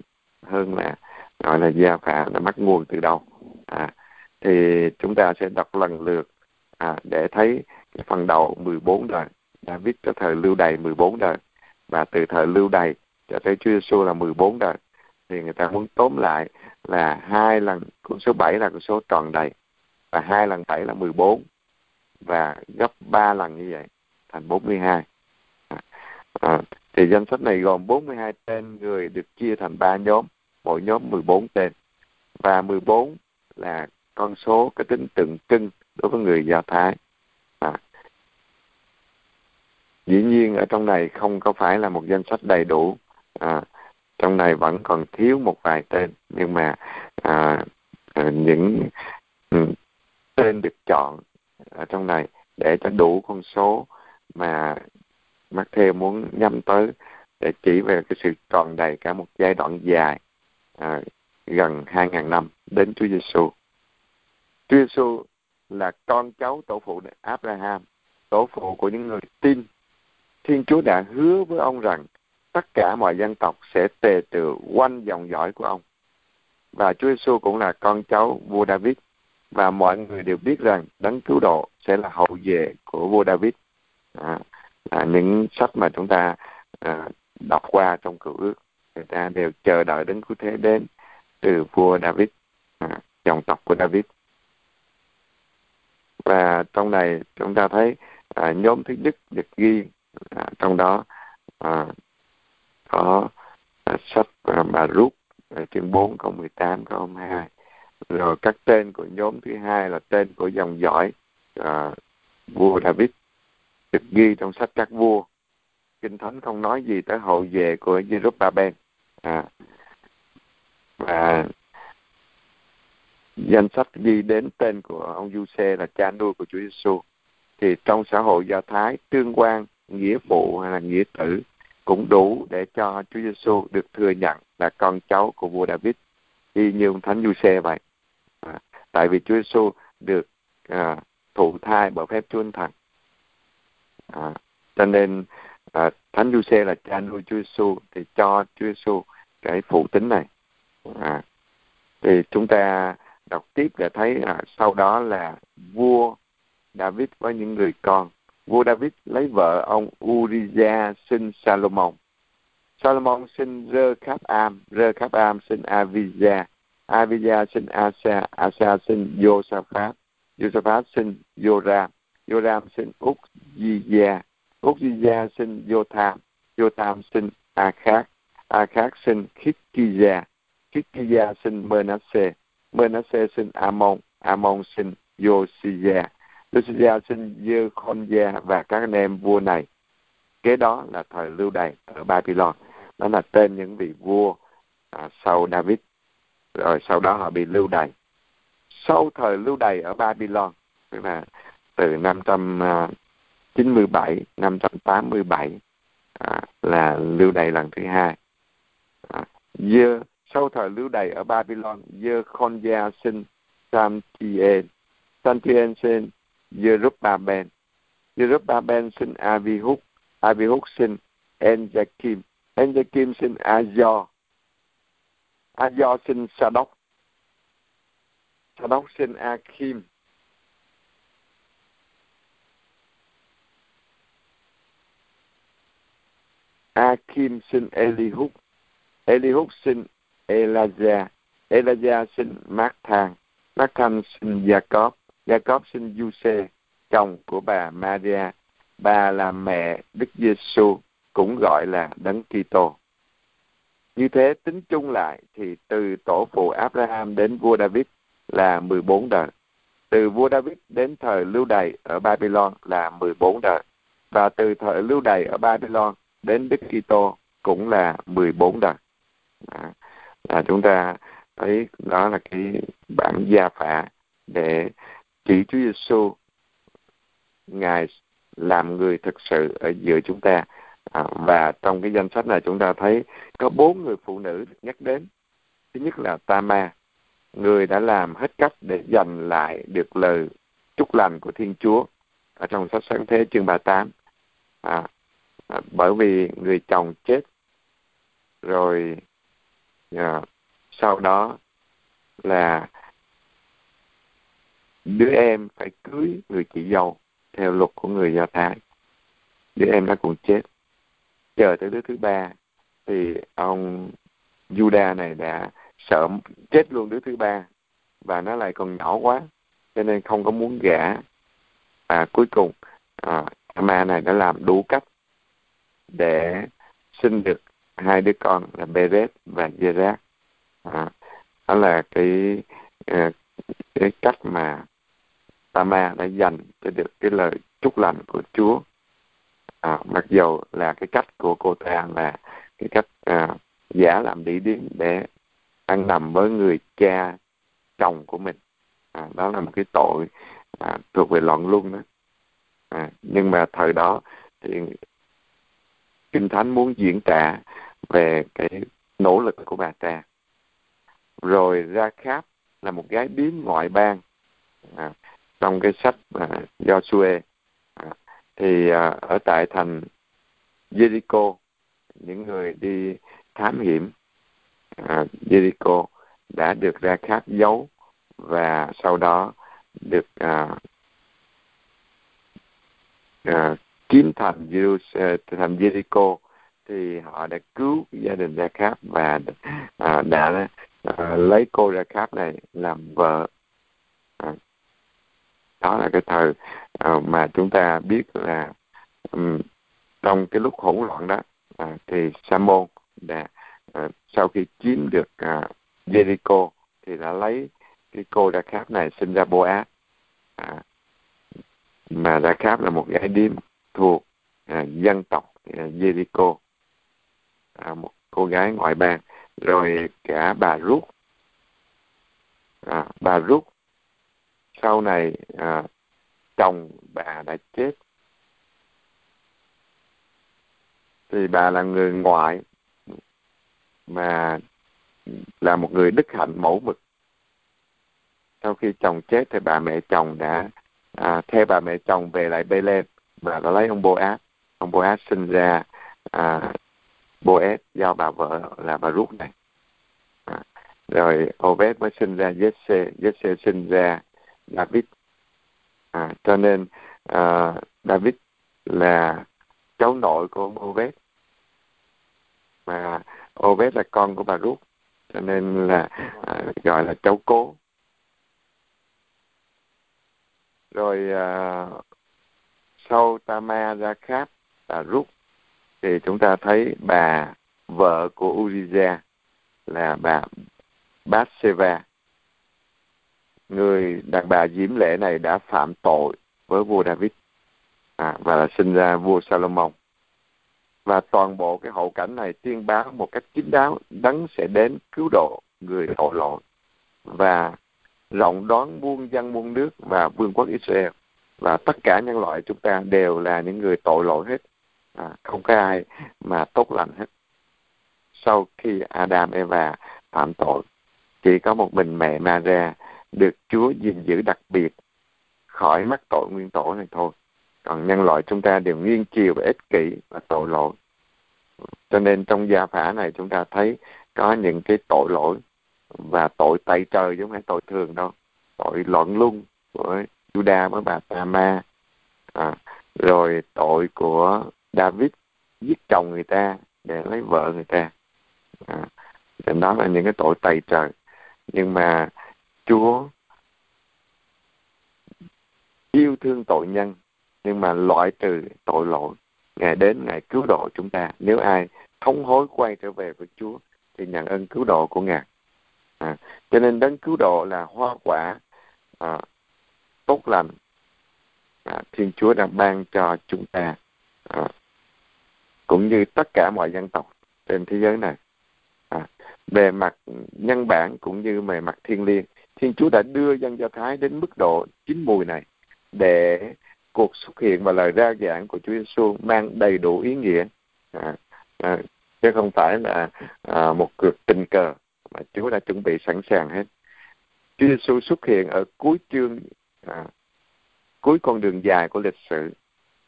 hơn là gọi là gia phả là mắc nguồn từ đâu. À, thì chúng ta sẽ đọc lần lượt à, để thấy cái phần đầu 14 đời. David cho thời lưu đày 14 đời. Và từ thời lưu đày cho tới Chúa Giêsu là 14 đời. Thì người ta muốn tóm lại là hai lần con số 7 là con số tròn đầy. Và hai lần 7 là 14 và gấp 3 lần như vậy thành 42 à, thì danh sách này gồm 42 tên người được chia thành 3 nhóm. Mỗi nhóm 14 tên. Và 14 là con số có tính tượng trưng đối với người Do Thái à dĩ nhiên ở trong này không có phải là một danh sách đầy đủ à, trong này vẫn còn thiếu một vài tên nhưng mà à, à những ừ, tên được chọn ở trong này để cho đủ con số mà Matthew muốn nhắm tới để chỉ về cái sự tròn đầy cả một giai đoạn dài à, gần 2.000 năm đến Chúa Giêsu. Chúa Giêsu là con cháu tổ phụ Abraham, tổ phụ của những người tin. Thiên Chúa đã hứa với ông rằng tất cả mọi dân tộc sẽ tề tựu quanh dòng dõi của ông. Và Chúa Giêsu cũng là con cháu vua David và mọi người đều biết rằng đấng cứu độ sẽ là hậu vệ của vua David. À, là những sách mà chúng ta à, đọc qua trong cựu ước người ta đều chờ đợi đến cứu thế đến từ vua David à, dòng tộc của David và trong này chúng ta thấy à, nhóm thứ nhất được ghi à, trong đó à, có à, sách à, bà rút à, chương 4 câu 18 câu 22 rồi các tên của nhóm thứ hai là tên của dòng dõi à, vua David được ghi trong sách các vua. Kinh thánh không nói gì tới hậu vệ của Jerusalem. À, và danh sách ghi đến tên của ông Giuse là cha nuôi của Chúa Giêsu thì trong xã hội Do Thái tương quan nghĩa phụ hay là nghĩa tử cũng đủ để cho Chúa Giêsu được thừa nhận là con cháu của vua David. Y như ông thánh Giuse vậy. À, tại vì Chúa Giêsu được à, thụ thai bởi phép Chúa Thần. À, cho nên à, thánh Giuse là cha nuôi Chúa Giêsu thì cho Chúa Giêsu cái phụ tính này. À, thì chúng ta đọc tiếp để thấy là sau đó là vua David với những người con vua David lấy vợ ông Uriza sinh Salomon. Salomon sinh Rơ Kháp Am Rơ Kháp Am sinh Avija, Avija sinh Asa. Asa sinh Josaphat Josaphat sinh Joram Joram sinh Uzziya, Uzziya sinh Jotham Jotham sinh Akhak, Akhak sinh Khitkiah Khitkiah sinh Manasseh. Manasseh sinh Amon. Amon sinh Josiah Josiah sinh Jekhonja và các anh em vua này. Kế đó là thời lưu đày ở Babylon. Đó là tên những vị vua à, sau David. Rồi sau đó họ bị lưu đày. Sau thời lưu đày ở Babylon tức là từ 597 587 à, à, là lưu đày lần thứ hai. À, Dơ, sau thời lưu đày ở Babylon Dơ Gia sinh Samtien Samtien sinh Jerubbabel. Jerubbabel sinh Abihud, Abihud sinh Enjakim Enjakim sinh Azor Azor sinh Sadok Sadok sinh Akim. Akim sinh Elihud Elihud sinh Elijah Elijah sinh Marthan Marthan sinh Jacob. Jacob sinh Giuse chồng của bà Maria bà là mẹ Đức Giêsu cũng gọi là Đấng Kitô như thế tính chung lại thì từ tổ phụ Abraham đến vua David là 14 đời. Từ vua David đến thời lưu đày ở Babylon là 14 đời. Và từ thời lưu đày ở Babylon đến Đức Kitô cũng là 14 đời. À, là chúng ta thấy đó là cái bản gia phả để chỉ Chúa Giêsu ngài làm người thực sự ở giữa chúng ta. À, và trong cái danh sách này chúng ta thấy có bốn người phụ nữ nhắc đến. Thứ nhất là Tama người đã làm hết cách để giành lại được lời chúc lành của Thiên Chúa. Ở trong sách sáng thế chương 38 à, à, bởi vì người chồng chết rồi à, sau đó là đứa em phải cưới người chị dâu theo luật của người do thái. Đứa em đã cũng chết. Chờ tới đứa thứ ba thì ông Juda này đã sợ chết luôn đứa thứ ba và nó lại còn nhỏ quá cho nên không có muốn gả. Và cuối cùng à, ma này đã làm đủ cách để sinh được hai đứa con là Beret và Gerard. À, đó là cái à, cái cách mà Tama đã dành cho được cái lời chúc lành của Chúa. À, mặc dù là cái cách của cô ta là cái cách à, giả làm đi điếm để ăn nằm với người cha chồng của mình. À, đó là một cái tội à, thuộc về loạn luân đó. À, nhưng mà thời đó thì kinh thánh muốn diễn tả về cái nỗ lực của bà ta. Rồi ra kháp là một gái điếm ngoại bang. À, trong cái sách à, Joshua à, thì à, ở tại thành Jericho những người đi thám hiểm à, Jericho đã được ra khát dấu và sau đó được à, à, kiếm thành Jerusalem, à, thành Jericho thì họ đã cứu gia đình Ra Kháp và à, đã à, lấy cô Ra Kháp này làm vợ đó là cái thời uh, mà chúng ta biết là um, trong cái lúc hỗn loạn đó uh, thì Samon đã uh, sau khi chiếm được uh, Jericho thì đã lấy cái cô Đa Kháp này sinh ra Boaz. À, mà Đa Kháp là một gái điếm thuộc à, dân tộc à, Jericho. À, một cô gái ngoại bang. Rồi cả bà Rút à, bà Rút sau này à, chồng bà đã chết. Thì bà là người ngoại mà là một người đức hạnh mẫu mực. Sau khi chồng chết thì bà mẹ chồng đã à, theo bà mẹ chồng về lại bê và đã lấy ông Boaz. Ông Boaz sinh ra à, Boaz do bà vợ là bà Rút này. À, rồi Obed mới sinh ra Jesse Jesse sinh ra David. À, cho nên à, David là cháu nội của ông Obed. Mà Obed là con của bà Ruth cho nên là à, gọi là cháu cố. Rồi à, sau Tama ra kháp bà Ruth thì chúng ta thấy bà vợ của Uriza là bà Bathsheba người đàn bà diễm lệ này đã phạm tội với vua David. À, và là sinh ra vua Salomon. Và toàn bộ cái hậu cảnh này tuyên báo một cách chính đáo đấng sẽ đến cứu độ người tội lỗi và rộng đón muôn dân muôn nước và vương quốc Israel. Và tất cả nhân loại chúng ta đều là những người tội lỗi hết. À, không có ai mà tốt lành hết. Sau khi Adam Eva phạm tội chỉ có một mình mẹ Maria được Chúa gìn giữ đặc biệt khỏi mắc tội nguyên tổ này thôi. Còn nhân loại chúng ta đều nghiêng chiều và ích kỷ và tội lỗi. Cho nên trong gia phả này chúng ta thấy có những cái tội lỗi và tội tay trời chứ không phải tội thường đâu. Tội loạn lung của Juda với bà Tama. À, rồi tội của David giết chồng người ta để lấy vợ người ta. À, đó là những cái tội tay trời. Nhưng mà Chúa yêu thương tội nhân nhưng mà loại trừ tội lỗi ngài đến ngài cứu độ chúng ta. Nếu ai thống hối quay trở về với Chúa thì nhận ơn cứu độ của ngài. À, cho nên đấng cứu độ là hoa quả à, tốt lành. À, Thiên Chúa đã ban cho chúng ta à, cũng như tất cả mọi dân tộc trên thế giới này. À, về mặt nhân bản cũng như về mặt thiên liêng thiên chúa đã đưa dân do thái đến mức độ chín mùi này để cuộc xuất hiện và lời ra giảng của Chúa Giêsu mang đầy đủ ý nghĩa. À, à, chứ không phải là à, một cuộc tình cờ mà Chúa đã chuẩn bị sẵn sàng hết. Chúa Giêsu xuất hiện ở cuối chương à, cuối con đường dài của lịch sử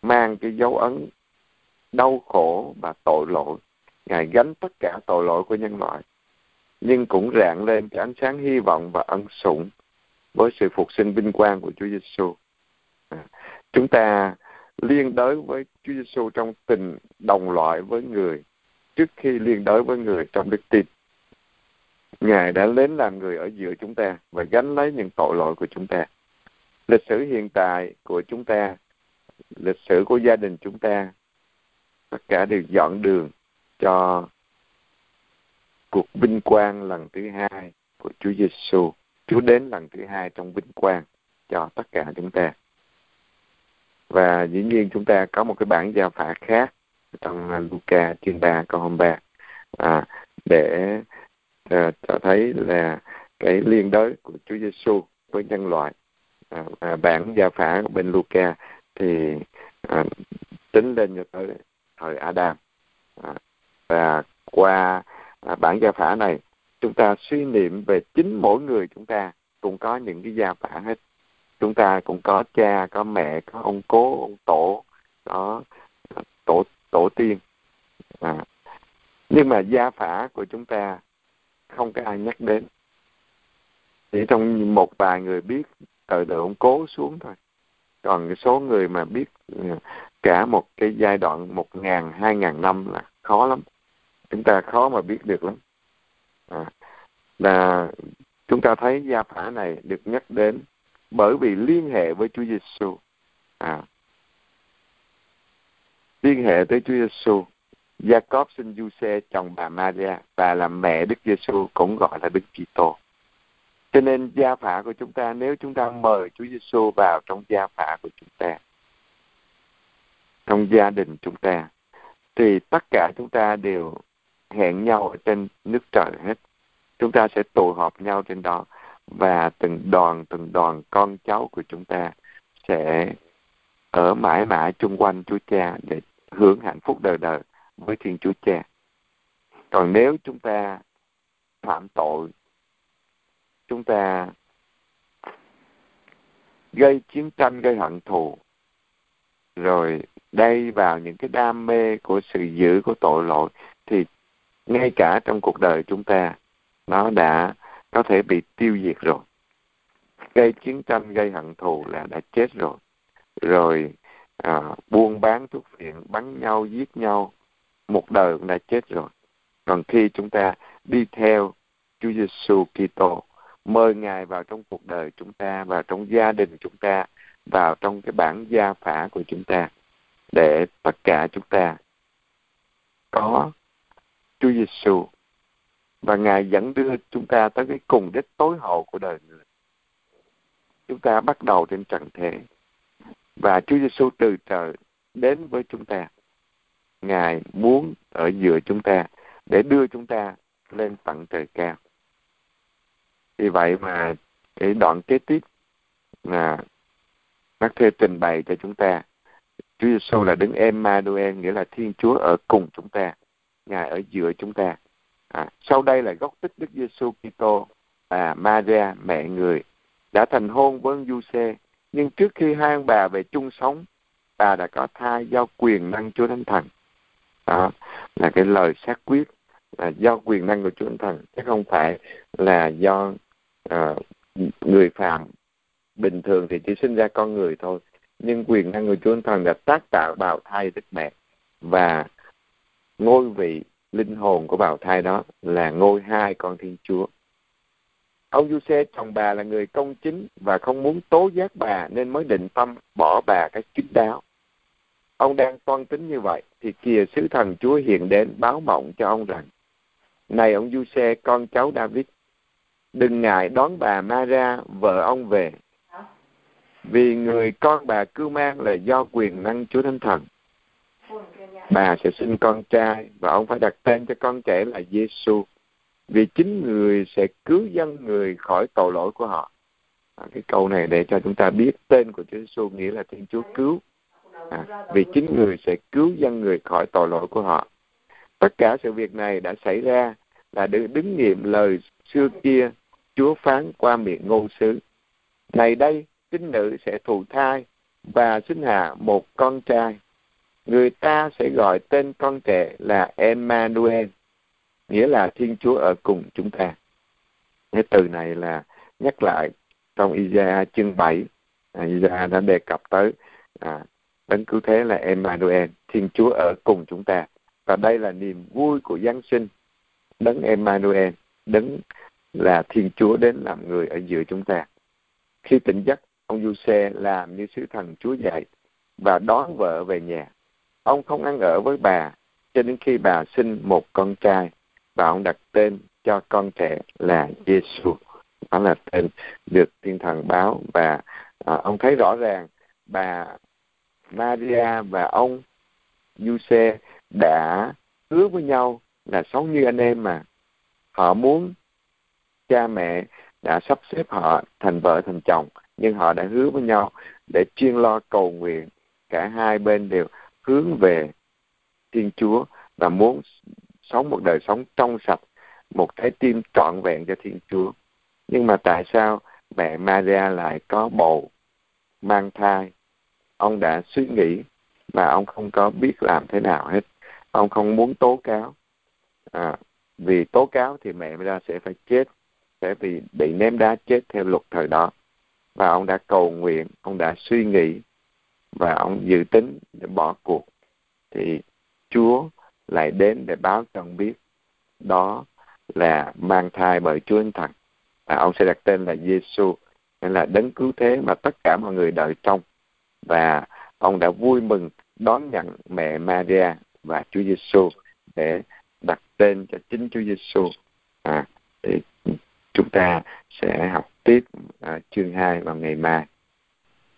mang cái dấu ấn đau khổ và tội lỗi. Ngài gánh tất cả tội lỗi của nhân loại nhưng cũng rạng lên cái ánh sáng hy vọng và ân sủng với sự phục sinh vinh quang của Chúa Giêsu. À, chúng ta liên đới với Chúa Giêsu trong tình đồng loại với người trước khi liên đới với người trong đức tin. Ngài đã đến làm người ở giữa chúng ta và gánh lấy những tội lỗi của chúng ta. Lịch sử hiện tại của chúng ta, lịch sử của gia đình chúng ta, tất cả đều dọn đường cho cuộc vinh quang lần thứ hai của Chúa Giêsu. Chúa đến lần thứ hai trong vinh quang cho tất cả chúng ta. Và dĩ nhiên chúng ta có một cái bản giao phả khác trong Luca chương 3 câu 23 à, để à, cho thấy là cái liên đới của Chúa Giêsu với nhân loại. À, à, bản giao phả bên Luca thì à, tính lên cho tới thời Adam à, và qua à, bản gia phả này chúng ta suy niệm về chính mỗi người chúng ta cũng có những cái gia phả hết. Chúng ta cũng có cha có mẹ có ông cố ông tổ có à, tổ tổ tiên. À. nhưng mà gia phả của chúng ta không có ai nhắc đến. Chỉ trong một vài người biết từ đời ông cố xuống thôi. Còn cái số người mà biết à, cả một cái giai đoạn một ngàn hai ngàn năm là khó lắm chúng ta khó mà biết được lắm. À, là chúng ta thấy gia phả này được nhắc đến bởi vì liên hệ với Chúa Giêsu à, liên hệ tới Chúa Giêsu Jacob sinh Giuse chồng bà Maria và là mẹ Đức Giêsu cũng gọi là Đức Kitô. Cho nên gia phả của chúng ta nếu chúng ta mời Chúa Giêsu vào trong gia phả của chúng ta trong gia đình chúng ta thì tất cả chúng ta đều hẹn nhau ở trên nước trời hết chúng ta sẽ tụ họp nhau trên đó và từng đoàn từng đoàn con cháu của chúng ta sẽ ở mãi mãi chung quanh Chúa Cha để hưởng hạnh phúc đời đời với Thiên Chúa Cha. Còn nếu chúng ta phạm tội, chúng ta gây chiến tranh, gây hận thù, rồi đây vào những cái đam mê của sự dữ của tội lỗi thì ngay cả trong cuộc đời chúng ta nó đã có thể bị tiêu diệt rồi. Gây chiến tranh gây hận thù là đã chết rồi. Rồi à, buôn bán thuốc phiện bắn nhau giết nhau một đời cũng đã chết rồi. Còn khi chúng ta đi theo Chúa Giêsu Kitô mời Ngài vào trong cuộc đời chúng ta vào trong gia đình chúng ta vào trong cái bản gia phả của chúng ta để tất cả chúng ta có Chúa Giêsu và Ngài dẫn đưa chúng ta tới cái cùng đích tối hậu của đời người. Chúng ta bắt đầu trên trần thế và Chúa Giêsu từ trời đến với chúng ta. Ngài muốn ở giữa chúng ta để đưa chúng ta lên tận trời cao. Vì vậy mà cái đoạn kế tiếp là bác thê trình bày cho chúng ta, Chúa Giêsu là đứng Emmanuel nghĩa là Thiên Chúa ở cùng chúng ta ngài ở giữa chúng ta. À, sau đây là gốc tích Đức Giêsu Kitô. À Maria mẹ người đã thành hôn với ông Giuse. Nhưng trước khi hai ông bà về chung sống bà đã có thai do quyền năng Chúa Thánh Thần. Đó là cái lời xác quyết là do quyền năng của Chúa Thánh Thần chứ không phải là do uh, người phàm. Bình thường thì chỉ sinh ra con người thôi nhưng quyền năng của Chúa Thánh Thần đã tác tạo bào thai Đức Mẹ và ngôi vị linh hồn của bào thai đó là ngôi hai con thiên chúa. Ông Giuse chồng bà là người công chính và không muốn tố giác bà nên mới định tâm bỏ bà cái kín đáo. Ông đang toan tính như vậy thì kìa sứ thần chúa hiện đến báo mộng cho ông rằng, này ông Giuse, con cháu David, đừng ngại đón bà mara, vợ ông về. Vì người con bà cưu mang là do quyền năng Chúa Thánh Thần bà sẽ sinh con trai và ông phải đặt tên cho con trẻ là Giêsu vì chính người sẽ cứu dân người khỏi tội lỗi của họ. À, cái câu này để cho chúng ta biết tên của Chúa Giêsu nghĩa là Thiên Chúa cứu. À, vì chính người sẽ cứu dân người khỏi tội lỗi của họ. Tất cả sự việc này đã xảy ra là được đứng nghiệm lời xưa kia Chúa phán qua miệng ngôn sứ. Này đây tín nữ sẽ thụ thai và sinh hạ một con trai người ta sẽ gọi tên con trẻ là Emmanuel nghĩa là Thiên Chúa ở cùng chúng ta. Cái từ này là nhắc lại trong Isaiah chương 7 à, Isaiah đã đề cập tới à, đấng cứu thế là Emmanuel Thiên Chúa ở cùng chúng ta. Và đây là niềm vui của Giáng sinh. Đấng Emmanuel đấng là Thiên Chúa đến làm người ở giữa chúng ta. Khi tỉnh giấc ông Giuse làm như sứ thần Chúa dạy và đón vợ về nhà ông không ăn ở với bà cho đến khi bà sinh một con trai và ông đặt tên cho con trẻ là Giêsu đó là tên được thiên thần báo và à, ông thấy rõ ràng bà Maria và ông Giuse đã hứa với nhau là sống như anh em mà. Họ muốn cha mẹ đã sắp xếp họ thành vợ thành chồng nhưng họ đã hứa với nhau để chuyên lo cầu nguyện. Cả hai bên đều hướng về Thiên Chúa và muốn sống một đời sống trong sạch, một trái tim trọn vẹn cho Thiên Chúa. Nhưng mà tại sao mẹ Maria lại có bầu mang thai? Ông đã suy nghĩ mà ông không có biết làm thế nào hết. Ông không muốn tố cáo. À, vì tố cáo thì mẹ Maria sẽ phải chết, sẽ bị bị ném đá chết theo luật thời đó. Và ông đã cầu nguyện, ông đã suy nghĩ và ông dự tính để bỏ cuộc. Thì Chúa lại đến để báo cho ông biết. Đó là mang thai bởi Chúa Thánh Thần. Và ông sẽ đặt tên là Giêsu nên là đấng cứu thế mà tất cả mọi người đợi trong. Và ông đã vui mừng đón nhận mẹ Maria và Chúa Giêsu để đặt tên cho chính Chúa Giêsu à, thì chúng ta sẽ học tiếp à, chương 2 vào ngày mai.